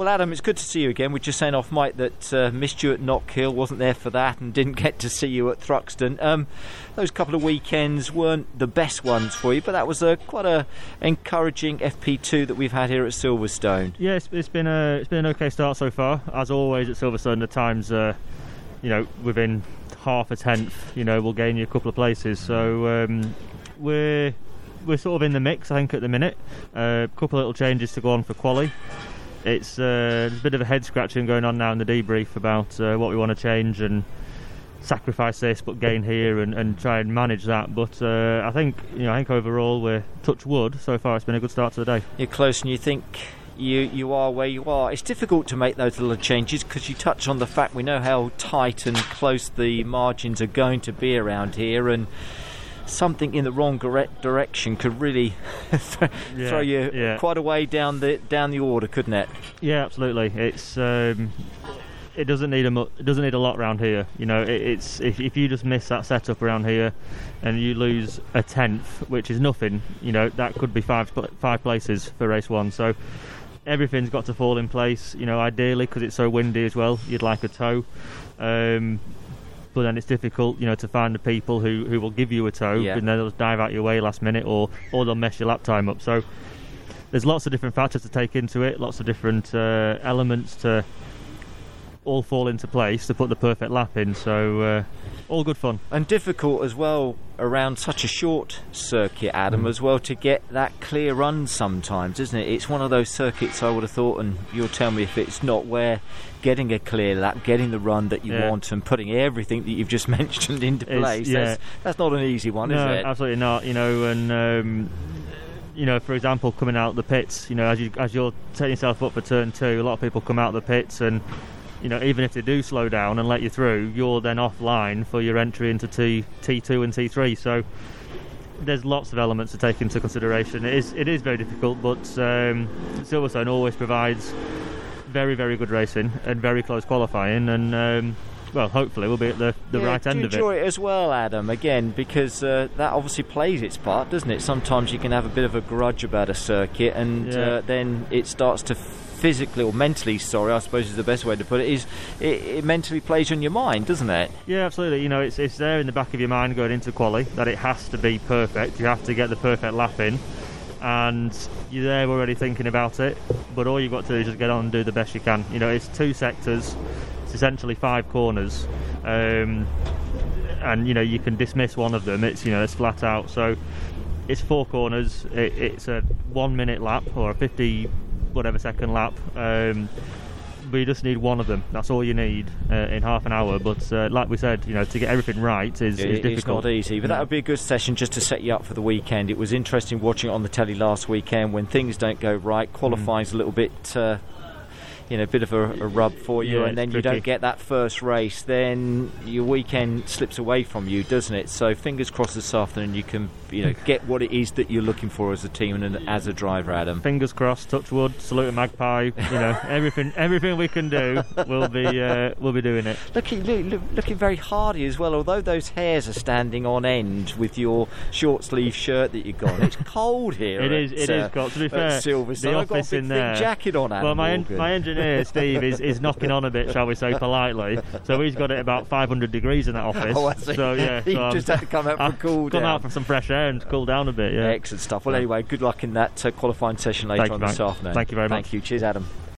Well, Adam, it's good to see you again. We're just saying off mic that uh, missed you at Knockhill, wasn't there for that, and didn't get to see you at Thruxton. Um, those couple of weekends weren't the best ones for you, but that was a quite a encouraging FP2 that we've had here at Silverstone. Yeah, it's, it's been a it's been an okay start so far. As always at Silverstone, the times, uh, you know, within half a tenth, you know, will gain you a couple of places. So um, we're we're sort of in the mix, I think, at the minute. A uh, couple of little changes to go on for quali it's uh, a bit of a head scratching going on now in the debrief about uh, what we want to change and sacrifice this but gain here and, and try and manage that. But uh, I think you know I think overall we're touch wood so far. It's been a good start to the day. You're close, and you think. You, you are where you are. It's difficult to make those little changes because you touch on the fact we know how tight and close the margins are going to be around here, and something in the wrong direction could really yeah, throw you yeah. quite a way down the down the order, couldn't it? Yeah, absolutely. It's um, it doesn't need a it doesn't need a lot around here. You know, it, it's if, if you just miss that setup around here, and you lose a tenth, which is nothing. You know, that could be five five places for race one. So everything's got to fall in place. You know, ideally because it's so windy as well, you'd like a tow. Um, but then it's difficult, you know, to find the people who, who will give you a tow, yeah. and then they'll dive out your way last minute, or or they'll mess your lap time up. So there's lots of different factors to take into it, lots of different uh, elements to all fall into place to put the perfect lap in. So uh, all good fun and difficult as well around such a short circuit, Adam, mm. as well to get that clear run sometimes, isn't it? It's one of those circuits I would have thought, and you'll tell me if it's not where getting a clear lap, getting the run that you yeah. want, and putting everything that you've just mentioned into place. Yeah. That's, that's, not an easy one, no, is it? Absolutely not. You know, and. Um, you know, for example, coming out the pits, you know, as you as you're setting yourself up for turn two, a lot of people come out the pits and you know, even if they do slow down and let you through, you're then offline for your entry into T T2 and T3. So there's lots of elements to take into consideration. It is it is very difficult, but um, Silverstone always provides very very good racing and very close qualifying, and um, well, hopefully we'll be at the, the yeah, right end of it. enjoy it as well, Adam. Again, because uh, that obviously plays its part, doesn't it? Sometimes you can have a bit of a grudge about a circuit, and yeah. uh, then it starts to physically or mentally, sorry, I suppose is the best way to put it, is it, it, mentally plays on your mind, doesn't it? Yeah, absolutely. You know, it's, it's there in the back of your mind going into quali that it has to be perfect. You have to get the perfect lap in, and you're there already thinking about it. But all you've got to do is just get on and do the best you can. You know, it's two sectors, it's essentially five corners. Um, and you know you can dismiss one of them. It's you know it's flat out. So it's four corners. It, it's a one minute lap or a 50 whatever second lap. Um, but you just need one of them. That's all you need uh, in half an hour. But uh, like we said, you know, to get everything right is, difficult. It's not easy, but that would be a good session just to set you up for the weekend. It was interesting watching it on the telly last weekend when things don't go right. Qualifying's mm. a little bit. Uh, you know, a bit of a, a rub for you, yeah, and then you don't get that first race, then your weekend slips away from you, doesn't it? So fingers crossed this afternoon you can, you know, get what it is that you're looking for as a team and as a driver, Adam. Fingers crossed, touch wood, salute a magpie. You know, everything, everything we can do, we'll be, uh, we'll be doing it. Looking, look, looking very hardy as well. Although those hairs are standing on end with your short sleeve shirt that you've got, it's cold here. it at, is, it uh, is cold. To be fair, Silverstone. the I've got a big, in there. jacket on. Adam well, my en- my engineer engineer, Steve, is, is knocking on a bit, shall we say, politely. So he's got it about 500 degrees in that office. Oh, I see. So, yeah. he so just had to come out for cool down. Come out for some fresh air and cool down a bit, yeah. Excellent stuff. Well, anyway, good luck in that uh, qualifying session later Thank on you, this afternoon. Thank you very much. Thank you. Cheers, Adam.